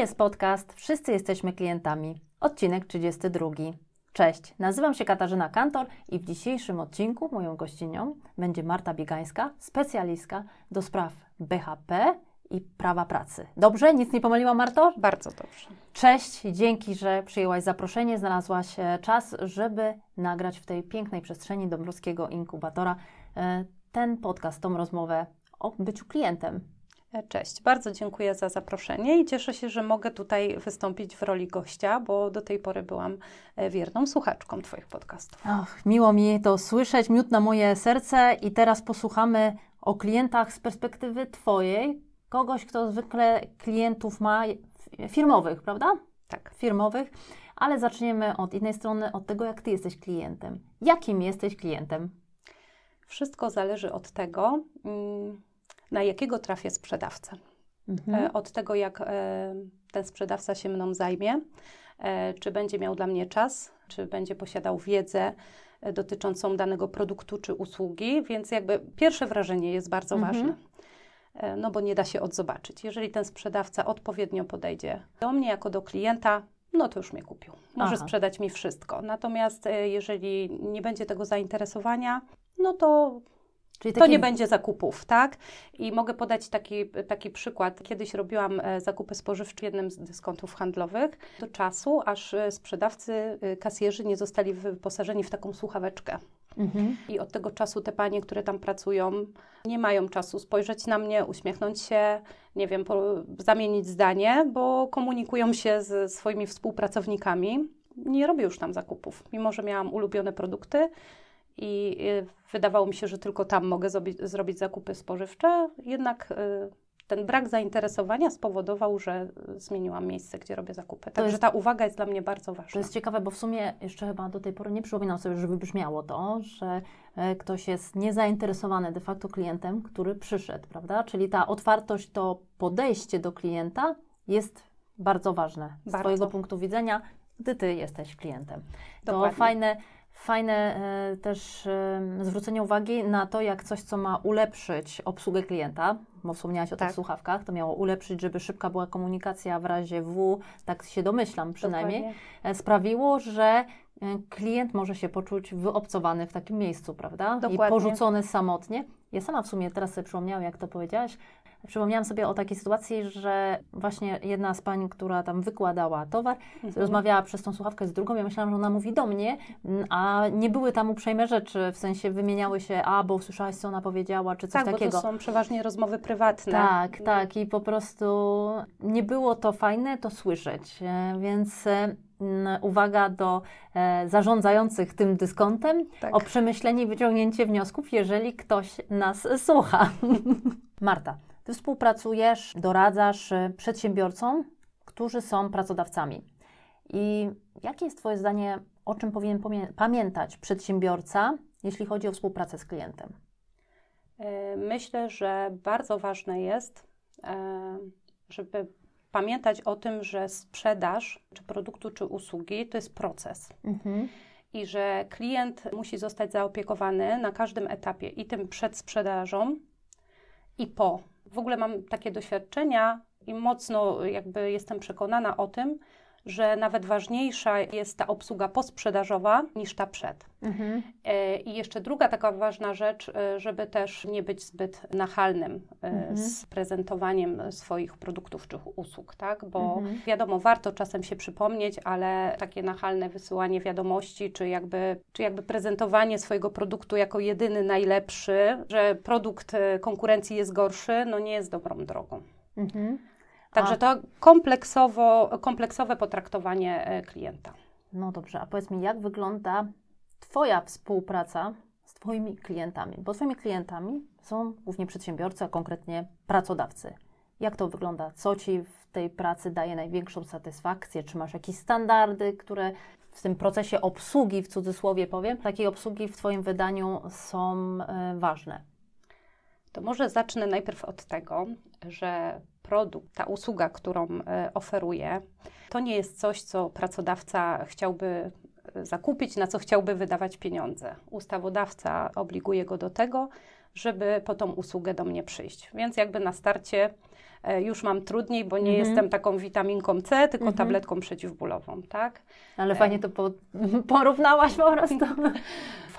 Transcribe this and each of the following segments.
jest podcast Wszyscy jesteśmy klientami, odcinek 32. Cześć, nazywam się Katarzyna Kantor i w dzisiejszym odcinku moją gościnią będzie Marta Biegańska, specjalistka do spraw BHP i prawa pracy. Dobrze? Nic nie pomyliłam, Marto? Bardzo dobrze. Cześć, dzięki, że przyjęłaś zaproszenie, znalazłaś e, czas, żeby nagrać w tej pięknej przestrzeni Dąbrowskiego Inkubatora e, ten podcast, tą rozmowę o byciu klientem. E, cześć, bardzo dziękuję za zaproszenie i cieszę się, że mogę tutaj wystąpić w roli gościa, bo do tej pory byłam wierną słuchaczką Twoich podcastów. Ach, miło mi to słyszeć, miód na moje serce i teraz posłuchamy o klientach z perspektywy Twojej, kogoś, kto zwykle klientów ma firmowych, prawda? Tak. Firmowych, ale zaczniemy od innej strony, od tego, jak Ty jesteś klientem. Jakim jesteś klientem? Wszystko zależy od tego, mm, na jakiego trafię sprzedawcę. Mhm. E, od tego, jak e, ten sprzedawca się mną zajmie, e, czy będzie miał dla mnie czas, czy będzie posiadał wiedzę dotyczącą danego produktu czy usługi, więc jakby pierwsze wrażenie jest bardzo mhm. ważne. No bo nie da się odzobaczyć. Jeżeli ten sprzedawca odpowiednio podejdzie do mnie jako do klienta, no to już mnie kupił. Może Aha. sprzedać mi wszystko. Natomiast jeżeli nie będzie tego zainteresowania, no to Czyli to nie będzie zakupów, tak? I mogę podać taki, taki przykład. Kiedyś robiłam e, zakupy spożywcze w jednym z dyskontów handlowych do czasu, aż sprzedawcy, kasjerzy nie zostali wyposażeni w taką słuchaweczkę. Mhm. I od tego czasu te panie, które tam pracują, nie mają czasu spojrzeć na mnie, uśmiechnąć się, nie wiem, zamienić zdanie, bo komunikują się z swoimi współpracownikami. Nie robię już tam zakupów, mimo że miałam ulubione produkty i y, wydawało mi się, że tylko tam mogę zrobić, zrobić zakupy spożywcze, jednak y, ten brak zainteresowania spowodował, że zmieniłam miejsce, gdzie robię zakupy. Także ta uwaga jest dla mnie bardzo ważna. To jest ciekawe, bo w sumie jeszcze chyba do tej pory nie przypominam sobie, żeby brzmiało to, że e, ktoś jest niezainteresowany de facto klientem, który przyszedł, prawda? Czyli ta otwartość, to podejście do klienta jest bardzo ważne z bardzo. Twojego punktu widzenia, gdy Ty jesteś klientem. Dokładnie. To fajne Fajne e, też e, zwrócenie uwagi na to, jak coś, co ma ulepszyć obsługę klienta, bo wspomniałaś o tak. tych słuchawkach, to miało ulepszyć, żeby szybka była komunikacja w razie W, tak się domyślam przynajmniej, Dokładnie. E, sprawiło, że klient może się poczuć wyobcowany w takim miejscu, prawda? Dokładnie. I porzucony samotnie. Ja sama w sumie teraz sobie przypomniałam, jak to powiedziałaś, Przypomniałam sobie o takiej sytuacji, że właśnie jedna z pań, która tam wykładała towar, mhm. rozmawiała przez tą słuchawkę z drugą. Ja myślałam, że ona mówi do mnie, a nie były tam uprzejme rzeczy, w sensie wymieniały się, a bo słyszałaś, co ona powiedziała, czy coś tak, takiego. Tak, to są przeważnie rozmowy prywatne. Tak, tak. I po prostu nie było to fajne to słyszeć. E, więc e, uwaga do e, zarządzających tym dyskontem tak. o przemyślenie i wyciągnięcie wniosków, jeżeli ktoś nas słucha. Marta, ty współpracujesz, doradzasz y, przedsiębiorcom, którzy są pracodawcami. I jakie jest Twoje zdanie, o czym powinien pamiętać przedsiębiorca, jeśli chodzi o współpracę z klientem? E, myślę, że bardzo ważne jest, e, żeby pamiętać o tym, że sprzedaż czy produktu, czy usługi to jest proces. Mhm. I że klient musi zostać zaopiekowany na każdym etapie i tym przed sprzedażą, i po. W ogóle mam takie doświadczenia i mocno jakby jestem przekonana o tym, że nawet ważniejsza jest ta obsługa posprzedażowa niż ta przed. Mhm. E, I jeszcze druga taka ważna rzecz, e, żeby też nie być zbyt nachalnym e, mhm. z prezentowaniem swoich produktów czy usług, tak? Bo mhm. wiadomo, warto czasem się przypomnieć, ale takie nachalne wysyłanie wiadomości, czy jakby, czy jakby prezentowanie swojego produktu jako jedyny, najlepszy, że produkt konkurencji jest gorszy, no nie jest dobrą drogą. Mhm. Także a... to kompleksowo, kompleksowe potraktowanie e, klienta. No dobrze, a powiedz mi, jak wygląda Twoja współpraca z Twoimi klientami? Bo Twoimi klientami są głównie przedsiębiorcy, a konkretnie pracodawcy. Jak to wygląda? Co Ci w tej pracy daje największą satysfakcję? Czy masz jakieś standardy, które w tym procesie obsługi, w cudzysłowie powiem, takiej obsługi w Twoim wydaniu są y, ważne? To może zacznę najpierw od tego, że produkt, ta usługa, którą e, oferuje, to nie jest coś, co pracodawca chciałby e, zakupić, na co chciałby wydawać pieniądze. Ustawodawca obliguje go do tego, żeby po tą usługę do mnie przyjść. Więc jakby na starcie e, już mam trudniej, bo nie mhm. jestem taką witaminką C, tylko mhm. tabletką przeciwbólową, tak? Ale fajnie to po, porównałaś po prostu.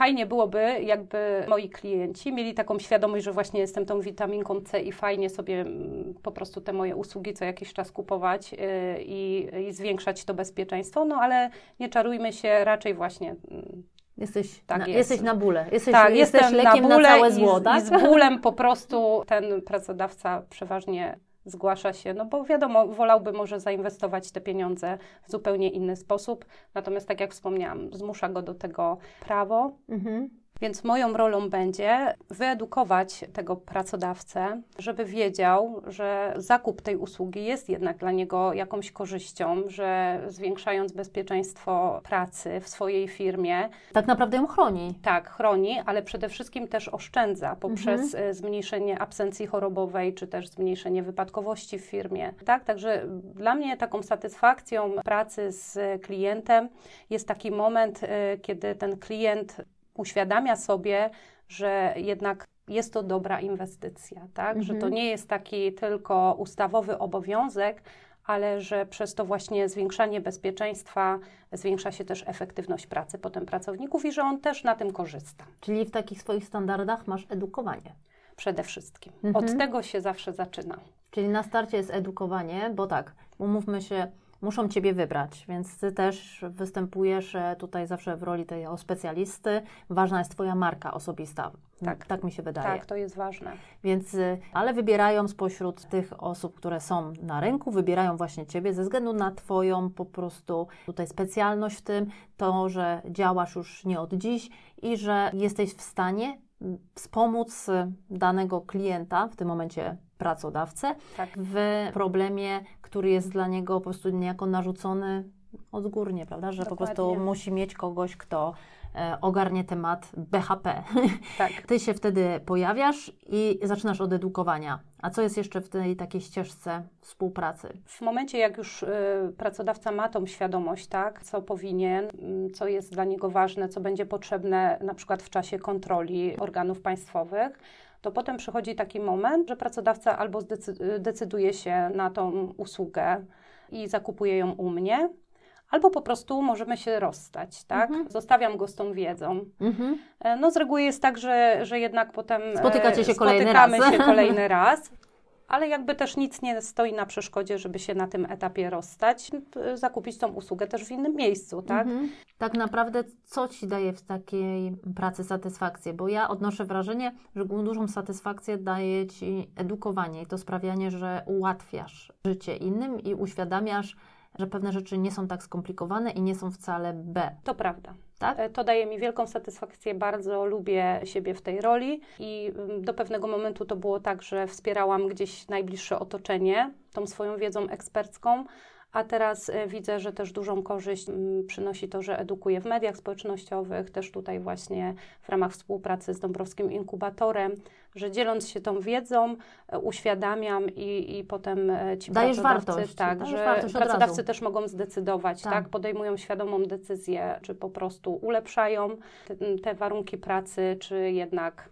Fajnie byłoby, jakby moi klienci mieli taką świadomość, że właśnie jestem tą witaminką C i fajnie sobie mm, po prostu te moje usługi co jakiś czas kupować yy, i, i zwiększać to bezpieczeństwo, no ale nie czarujmy się, raczej właśnie Jesteś, tak na, jest. jesteś na bóle. Jesteś, tak, jesteś jestem lekiem na, na całe zło, i, tak? I z bólem po prostu ten pracodawca przeważnie zgłasza się, no bo wiadomo, wolałby może zainwestować te pieniądze w zupełnie inny sposób. Natomiast tak jak wspomniałam, zmusza go do tego prawo. Mhm. Więc moją rolą będzie wyedukować tego pracodawcę, żeby wiedział, że zakup tej usługi jest jednak dla niego jakąś korzyścią, że zwiększając bezpieczeństwo pracy w swojej firmie. Tak naprawdę ją chroni. Tak, chroni, ale przede wszystkim też oszczędza poprzez mhm. E, zmniejszenie absencji chorobowej, czy też zmniejszenie wypadkowości w firmie. Tak, także dla mnie taką satysfakcją pracy z klientem jest taki moment, e, kiedy ten klient uświadamia sobie, że jednak jest to dobra inwestycja, tak? Mhm. Że to mhm. nie jest taki tylko ustawowy obowiązek, ale że przez to właśnie zwiększanie bezpieczeństwa zwiększa się też efektywność pracy potem pracowników i że on też na tym korzysta. Czyli w takich swoich standardach masz edukowanie. Przede wszystkim. Mhm. Od tego się zawsze zaczyna. Czyli na starcie jest edukowanie, bo tak, umówmy się, muszą Ciebie wybrać, więc Ty też występujesz e, tutaj zawsze w roli tego specjalisty. Ważna jest Twoja marka osobista. Tak. tak mi się wydaje. Tak, to jest ważne. Więc, e, ale wybierają spośród tych osób, które są na rynku, wybierają właśnie Ciebie ze względu na Twoją po prostu tutaj specjalność w tym, to, że działasz już nie od dziś i że jesteś w stanie wspomóc danego klienta, w tym momencie pracodawcę, tak. w problemie, który jest dla niego po prostu niejako narzucony odgórnie, prawda? Że Dokładnie. po prostu musi mieć kogoś, kto E, ogarnie temat BHP. Tak. Ty się wtedy pojawiasz i zaczynasz od edukowania. A co jest jeszcze w tej takiej ścieżce współpracy? W momencie, jak już y, pracodawca ma tą świadomość, tak, co powinien, y, co jest dla niego ważne, co będzie potrzebne na przykład w czasie kontroli organów państwowych, to potem przychodzi taki moment, że pracodawca albo zdecyduje się na tą usługę i zakupuje ją u mnie, albo po prostu możemy się rozstać, tak? Mhm. Zostawiam go z tą wiedzą. Mhm. E, no z reguły jest tak, że, że jednak potem e, Spotykacie się kolejny raz. się kolejny raz. Ale jakby też nic nie stoi na przeszkodzie, żeby się na tym etapie rozstać, zakupić tą usługę też w innym miejscu, tak? Mhm. Tak naprawdę, co Ci daje w takiej pracy satysfakcję? Bo ja odnoszę wrażenie, że dużą satysfakcję daje Ci edukowanie i to sprawianie, że ułatwiasz życie innym i uświadamiasz, że pewne rzeczy nie są tak skomplikowane i nie są wcale B. To prawda. Tak? E, to daje mi wielką satysfakcję, bardzo lubię siebie w tej roli i mm, do pewnego momentu to było tak, że wspierałam gdzieś najbliższe otoczenie tą swoją wiedzą ekspercką, a teraz e, widzę, że też dużą korzyść mm, przynosi to, że edukuję w mediach społecznościowych, też tutaj właśnie w ramach współpracy z Dąbrowskim Inkubatorem, że dzieląc się tą wiedzą, e, uświadamiam i, i potem e, ci Dajesz pracodawcy, wartość. tak, Dajesz że wartość pracodawcy też mogą zdecydować, tak. tak. podejmują świadomą decyzję, czy po prostu ulepszają te, te warunki pracy, czy jednak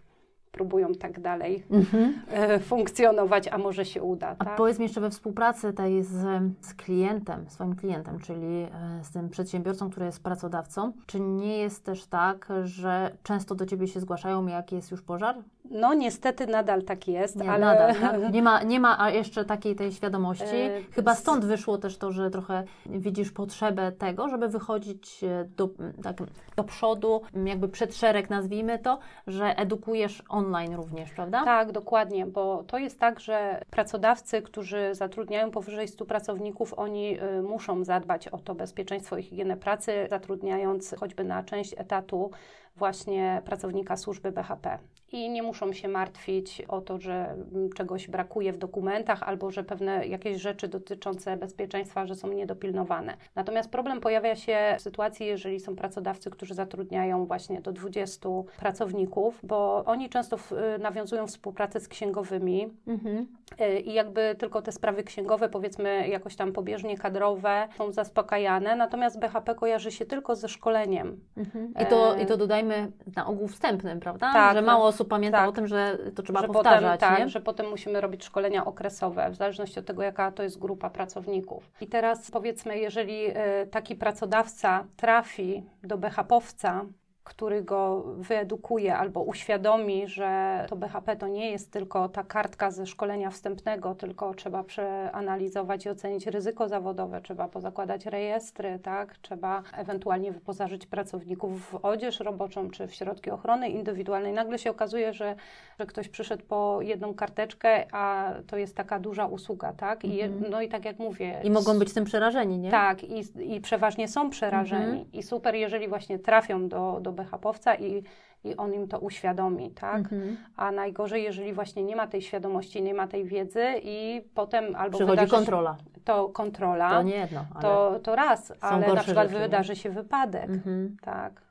próbują tak dalej mhm. E, funkcjonować, a może się uda. A tak? powiedz mi jeszcze we współpracy tej z, z klientem, swoim klientem, czyli e, z tym przedsiębiorcą, który jest pracodawcą, czy nie jest też tak, że często do Ciebie się zgłaszają, jak jest już pożar? No niestety nadal tak jest, nie, ale... Nadal, tak? nie, ma, nie ma jeszcze takiej tej świadomości. E, Chyba stąd wyszło też to, że trochę widzisz potrzebę tego, żeby wychodzić do, tak, do przodu, jakby przed szereg nazwijmy to, że edukujesz online również, prawda? Tak, dokładnie, bo to jest tak, że pracodawcy, którzy zatrudniają powyżej 100 pracowników, oni y, muszą zadbać o to bezpieczeństwo i higienę pracy, zatrudniając choćby na część etatu właśnie pracownika służby BHP i nie muszą się martwić o to, że czegoś brakuje w dokumentach albo że pewne jakieś rzeczy dotyczące bezpieczeństwa, że są niedopilnowane. Natomiast problem pojawia się w sytuacji, jeżeli są pracodawcy, którzy zatrudniają właśnie do 20 pracowników, bo oni często w, nawiązują współpracę z księgowymi mhm. Y, i jakby tylko te sprawy księgowe, powiedzmy jakoś tam pobieżnie kadrowe są zaspokajane, natomiast BHP kojarzy się tylko ze szkoleniem. Mhm. I, to, I to dodajmy na ogół wstępnym, prawda? Tak. Że mało osób pamięta tak. o tym, że to trzeba że powtarzać. Potem, tak, że potem musimy robić szkolenia okresowe, w zależności od tego, jaka to jest grupa pracowników. I teraz powiedzmy, jeżeli y, taki pracodawca trafi do BHP-owca, który go wyedukuje albo uświadomi, że to BHP to nie jest tylko ta kartka ze szkolenia wstępnego, tylko trzeba przeanalizować i ocenić ryzyko zawodowe, trzeba pozakładać rejestry, tak? trzeba ewentualnie wyposażyć pracowników w odzież roboczą czy w środki ochrony indywidualnej. Nagle się okazuje, że, że ktoś przyszedł po jedną karteczkę, a to jest taka duża usługa, tak? I, Mhm. No i tak jak mówię... I mogą być tym przerażeni, nie? Tak, i, i przeważnie są przerażeni. Mhm. I super, jeżeli właśnie trafią do, do BHP-owca i, i on im to uświadomi, tak? Mhm. A najgorzej, jeżeli właśnie nie ma tej świadomości, nie ma tej wiedzy i potem albo Przychodzi kontrola. to kontrola, To nie jedno, to, to raz, ale na przykład rzeczy, wydarzy się wypadek. Mhm. Tak,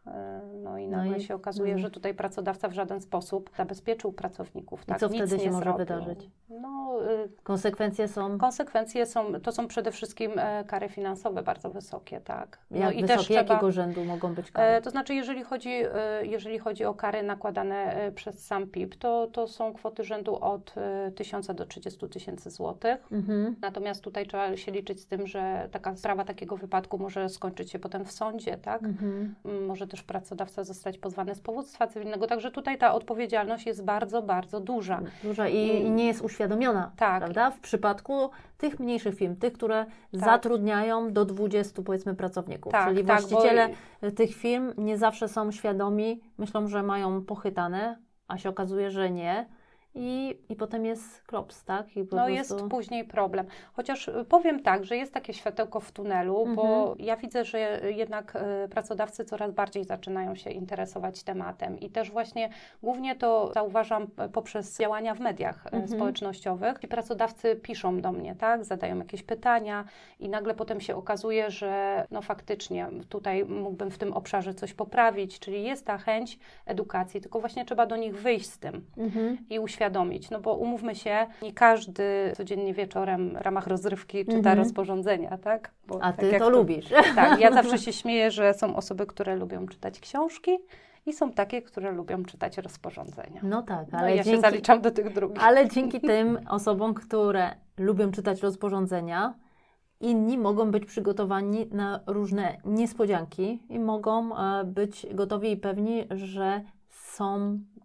no i No nagle i- się okazuje, mhm. że tutaj pracodawca w żaden sposób zabezpieczył pracowników. Tak? co Nic wtedy się może zrobił. wydarzyć? No, y, Konsekwencje są konsekwencje są, to są przede wszystkim e, kary finansowe bardzo wysokie, tak. No jak i wysokie, też trzeba, jakiego rzędu mogą być e, kary? to znaczy, jeżeli chodzi, e, jeżeli chodzi o kary nakładane e, przez sam PIP, to, to są kwoty rzędu od e, 1000 do 30 tysięcy złotych. Mhm. Natomiast tutaj trzeba się liczyć z tym, że taka sprawa takiego wypadku może skończyć się potem w sądzie, tak? Mhm. Może też pracodawca zostać pozwany z powództwa cywilnego. Także tutaj ta odpowiedzialność jest bardzo, bardzo duża. Duża i, i nie jest uświadomiona, Tak. prawda? W przypadku tych mniejszych firm, tych, które zatrudniają do 20 powiedzmy pracowników, Tak, czyli tak, bo- właściciele tych firm nie zawsze są świadomi, myślą, że mają pochytane, a się okazuje, że nie. I, i potem jest klops, tak? I No prostu... jest później problem. Chociaż y, powiem tak, że jest takie światełko w tunelu, bo Mhm. ja widzę, że jednak y, pracodawcy coraz bardziej zaczynają się interesować tematem i też właśnie głównie to zauważam p- poprzez działania w mediach y, Mhm. społecznościowych. Ci pracodawcy piszą do mnie, tak, zadają jakieś pytania i nagle potem się okazuje, że no faktycznie tutaj mógłbym w tym obszarze coś poprawić, czyli jest ta chęć edukacji, tylko właśnie trzeba do nich wyjść z tym Mhm. i uświadomić. No bo umówmy się, nie każdy codziennie wieczorem w ramach rozrywki czyta Mhm. rozporządzenia, tak? Bo A tak ty jak to lubisz. Tak, ja zawsze się śmieję, że są osoby, które lubią czytać książki i są takie, które lubią czytać rozporządzenia. No tak, No ale i ja się dzięki, zaliczam do tych drugich. Ale dzięki tym osobom, które lubią czytać rozporządzenia, inni mogą być przygotowani na różne niespodzianki i mogą e, być gotowi i pewni, że są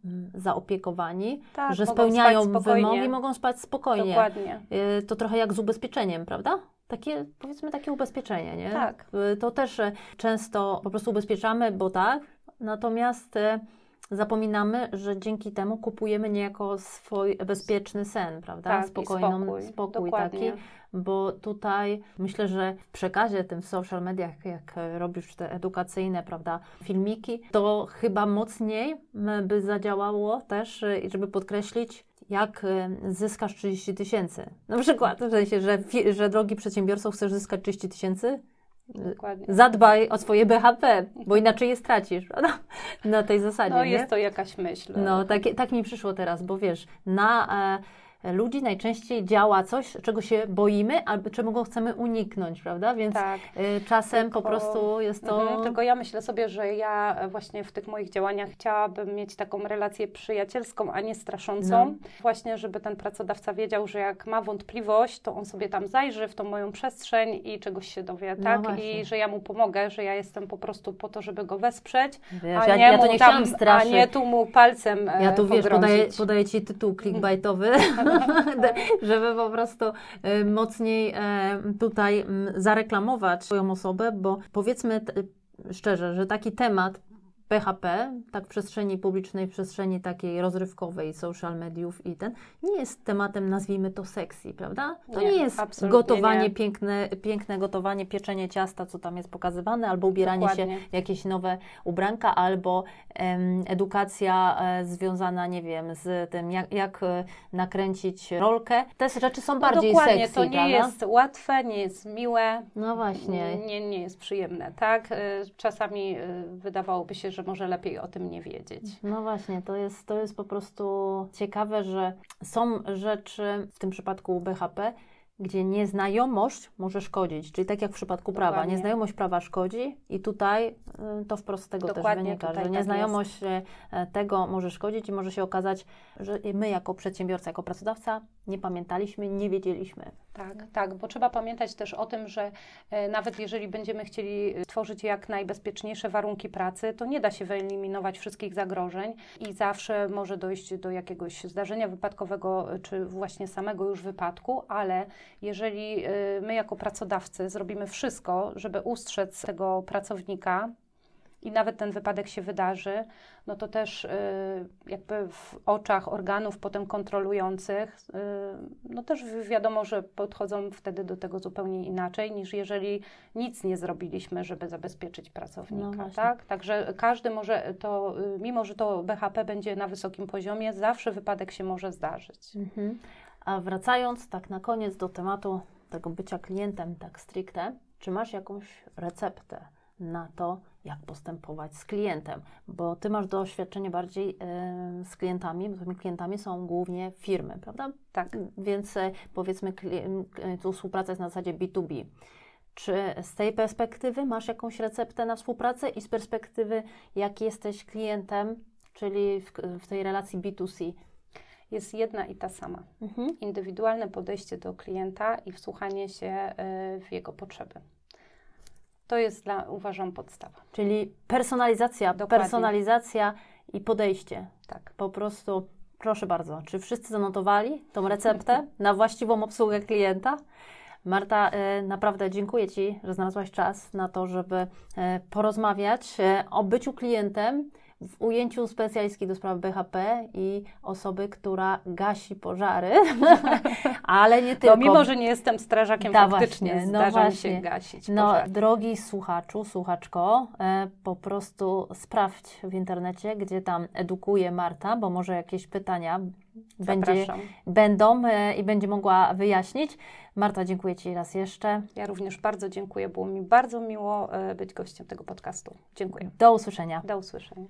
mm, zaopiekowani, Tak, że spełniają wymogi, mogą spać spokojnie. Dokładnie. E, To trochę jak z ubezpieczeniem, prawda? Takie, powiedzmy, takie ubezpieczenie, nie? Tak. E, To też często po prostu ubezpieczamy, bo tak, natomiast e, zapominamy, że dzięki temu kupujemy niejako swój bezpieczny sen, prawda? Tak, Spokojną, spokój. spokój Dokładnie. taki, bo tutaj myślę, że w przekazie tym w social mediach, jak robisz te edukacyjne, prawda, filmiki, to chyba mocniej by zadziałało też, i żeby podkreślić, jak e, zyskasz 30 tysięcy. Na przykład, w sensie, że, że drogi przedsiębiorco chcesz zyskać 30 tysięcy, Dokładnie. zadbaj o swoje BHP, bo inaczej je stracisz, prawda? Na tej zasadzie, No nie? jest to jakaś myśl. No, tak, tak mi przyszło teraz, bo wiesz, na e, ludzi najczęściej działa coś, czego się boimy, albo czego chcemy uniknąć, prawda? Więc Tak. e, czasem po Tylko- prostu jest to... Mhm, tylko ja myślę sobie, że ja e, właśnie w tych moich działaniach chciałabym mieć taką relację przyjacielską, a nie straszącą. No. Właśnie, żeby ten pracodawca wiedział, że jak ma wątpliwość, to on sobie tam zajrzy w tą moją przestrzeń i czegoś się dowie, No tak? właśnie. I że ja mu pomogę, że ja jestem po prostu po to, żeby go wesprzeć, Wiesz, a ja, nie ja to mu nie tam, a nie tu mu palcem e, Ja tu wiesz, podaję, podaję Ci tytuł clickbaitowy, żeby po prostu y, mocniej e, tutaj mm, zareklamować swoją osobę, bo powiedzmy szczerze, że taki temat PHP, tak w przestrzeni publicznej, w przestrzeni takiej rozrywkowej, social mediów i ten, nie jest tematem, nazwijmy to sexy, prawda? To nie, Nie, jest gotowanie, nie. Piękne, piękne gotowanie, pieczenie ciasta, co tam jest pokazywane, albo ubieranie Dokładnie. się jakieś nowe ubranka, albo em, edukacja e, związana, nie wiem, z tym, jak, jak e, nakręcić rolkę. Te rzeczy są No bardziej dokładnie, sexy, to nie prawda? jest łatwe, nie jest miłe, No właśnie. Nie, nie jest przyjemne, tak? Y, Czasami y, wydawałoby się, że może lepiej o tym nie wiedzieć. No właśnie, to jest, to jest po prostu ciekawe, że są rzeczy, w tym przypadku BHP, gdzie nieznajomość może szkodzić, czyli tak jak w przypadku prawa, Dokładnie. nieznajomość prawa szkodzi i tutaj y, to wprost z tego też Dokładnie, wynika, tutaj że tak nieznajomość y, tego może szkodzić i może się okazać, że my jako przedsiębiorca, jako pracodawca nie pamiętaliśmy, nie wiedzieliśmy. Tak, tak, bo trzeba pamiętać też o tym, że e, nawet jeżeli będziemy chcieli tworzyć jak najbezpieczniejsze warunki pracy, to nie da się wyeliminować wszystkich zagrożeń i zawsze może dojść do jakiegoś zdarzenia wypadkowego, czy właśnie samego już wypadku, ale jeżeli e, my jako pracodawcy zrobimy wszystko, żeby ustrzec tego pracownika, i nawet ten wypadek się wydarzy, no to też y, jakby w oczach organów potem kontrolujących, y, no też wiadomo, że podchodzą wtedy do tego zupełnie inaczej, niż jeżeli nic nie zrobiliśmy, żeby zabezpieczyć pracownika, No tak? Także każdy może to, y, mimo że to BHP będzie na wysokim poziomie, zawsze wypadek się może zdarzyć. Mhm. A wracając tak na koniec do tematu tego bycia klientem tak stricte, czy masz jakąś receptę na to, jak postępować z klientem, bo ty masz doświadczenie bardziej y, z klientami, bo tymi klientami są głównie firmy, prawda? Tak. Więc y, powiedzmy, y, tu współpraca jest na zasadzie B2B. Czy z tej perspektywy masz jakąś receptę na współpracę i z perspektywy, jak jesteś klientem, czyli w, w tej relacji B2C? Jest jedna i ta sama. Mhm. Indywidualne podejście do klienta i wsłuchanie się w jego potrzeby. To jest dla, uważam, podstawa. Czyli personalizacja, Dokładnie. personalizacja i podejście. Tak. Po prostu, proszę bardzo, czy wszyscy zanotowali tą receptę na właściwą obsługę klienta? Marta, e, naprawdę dziękuję Ci, że znalazłaś czas na to, żeby e, porozmawiać e, o byciu klientem w ujęciu specjalistki do spraw BHP i osoby, która gasi pożary, ale nie tylko. No mimo, że nie jestem strażakiem, da, faktycznie właśnie, no zdarza właśnie. mi się gasić No pożary. drogi słuchaczu, słuchaczko, e, po prostu sprawdź w internecie, gdzie tam edukuje Marta, bo może jakieś pytania będzie, będą e, i będzie mogła wyjaśnić. Marta, dziękuję Ci raz jeszcze. Ja również bardzo dziękuję. Było mi bardzo miło e, być gościem tego podcastu. Dziękuję. Do usłyszenia. Do usłyszenia.